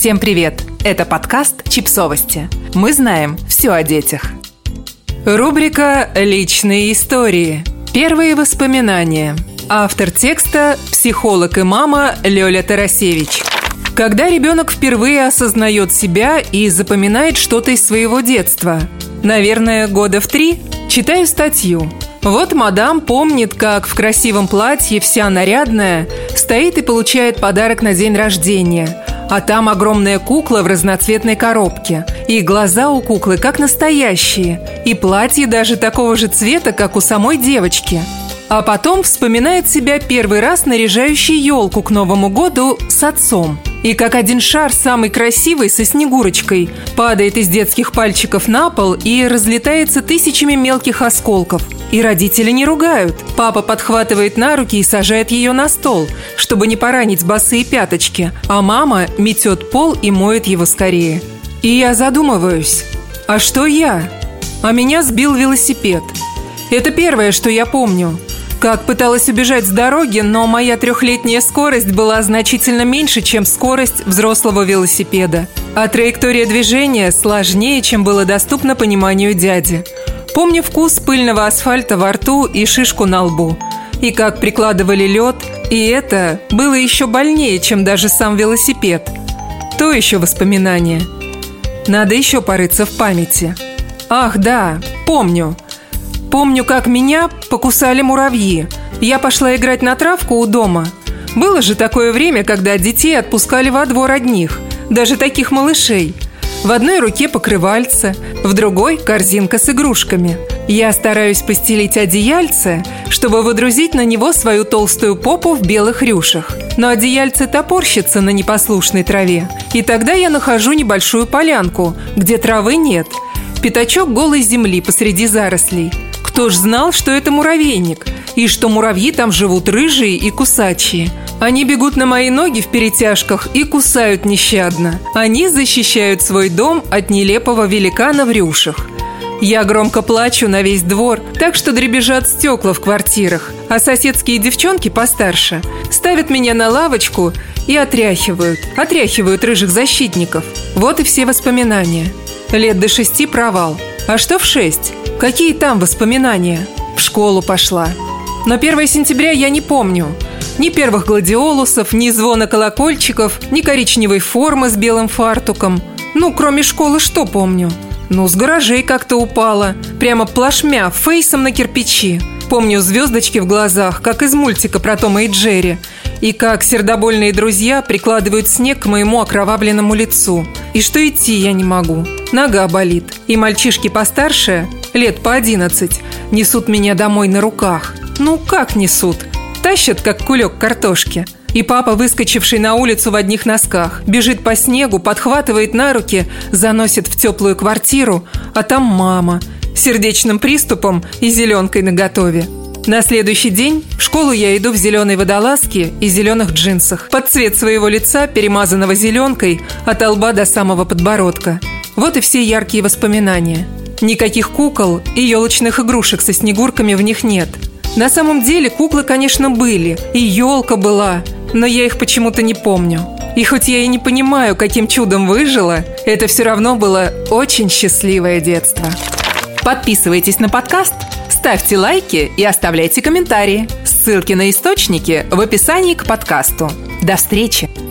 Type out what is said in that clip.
Всем привет! Это подкаст «Чипсовости». Мы знаем все о детях. Рубрика «Личные истории». Первые воспоминания. Автор текста – психолог и мама Лёля Тарасевич. Когда ребенок впервые осознает себя и запоминает что-то из своего детства? Наверное, года в три? Читаю статью. Вот мадам помнит, как в красивом платье, вся нарядная, стоит и получает подарок на день рождения – а там огромная кукла в разноцветной коробке. И глаза у куклы как настоящие. И платье даже такого же цвета, как у самой девочки. А потом вспоминает себя первый раз наряжающий елку к Новому году с отцом. И как один шар, самый красивый, со снегурочкой, падает из детских пальчиков на пол и разлетается тысячами мелких осколков – и родители не ругают. Папа подхватывает на руки и сажает ее на стол, чтобы не поранить босые пяточки, а мама метет пол и моет его скорее. И я задумываюсь, а что я? А меня сбил велосипед. Это первое, что я помню. Как пыталась убежать с дороги, но моя трехлетняя скорость была значительно меньше, чем скорость взрослого велосипеда. А траектория движения сложнее, чем было доступно пониманию дяди. Помню вкус пыльного асфальта во рту и шишку на лбу. И как прикладывали лед, и это было еще больнее, чем даже сам велосипед. То еще воспоминание. Надо еще порыться в памяти. Ах, да, помню. Помню, как меня покусали муравьи. Я пошла играть на травку у дома. Было же такое время, когда детей отпускали во двор одних, даже таких малышей – в одной руке покрывальце, в другой – корзинка с игрушками. Я стараюсь постелить одеяльце, чтобы выдрузить на него свою толстую попу в белых рюшах. Но одеяльце топорщится на непослушной траве. И тогда я нахожу небольшую полянку, где травы нет. Пятачок голой земли посреди зарослей. Кто ж знал, что это муравейник, и что муравьи там живут рыжие и кусачие – они бегут на мои ноги в перетяжках и кусают нещадно. Они защищают свой дом от нелепого великана в рюшах. Я громко плачу на весь двор, так что дребезжат стекла в квартирах, а соседские девчонки постарше ставят меня на лавочку и отряхивают, отряхивают рыжих защитников. Вот и все воспоминания. Лет до шести провал. А что в шесть? Какие там воспоминания? В школу пошла. Но 1 сентября я не помню – ни первых гладиолусов, ни звона колокольчиков, ни коричневой формы с белым фартуком. Ну, кроме школы, что помню? Ну, с гаражей как-то упала. Прямо плашмя, фейсом на кирпичи. Помню звездочки в глазах, как из мультика про Тома и Джерри. И как сердобольные друзья прикладывают снег к моему окровавленному лицу. И что идти я не могу. Нога болит. И мальчишки постарше, лет по одиннадцать, несут меня домой на руках. Ну, как несут? Тащат, как кулек картошки. И папа, выскочивший на улицу в одних носках, бежит по снегу, подхватывает на руки, заносит в теплую квартиру, а там мама сердечным приступом и зеленкой наготове. На следующий день в школу я иду в зеленой водолазке и зеленых джинсах. Под цвет своего лица, перемазанного зеленкой, от лба до самого подбородка. Вот и все яркие воспоминания. Никаких кукол и елочных игрушек со снегурками в них нет – на самом деле куклы, конечно, были, и елка была, но я их почему-то не помню. И хоть я и не понимаю, каким чудом выжила, это все равно было очень счастливое детство. Подписывайтесь на подкаст, ставьте лайки и оставляйте комментарии. Ссылки на источники в описании к подкасту. До встречи!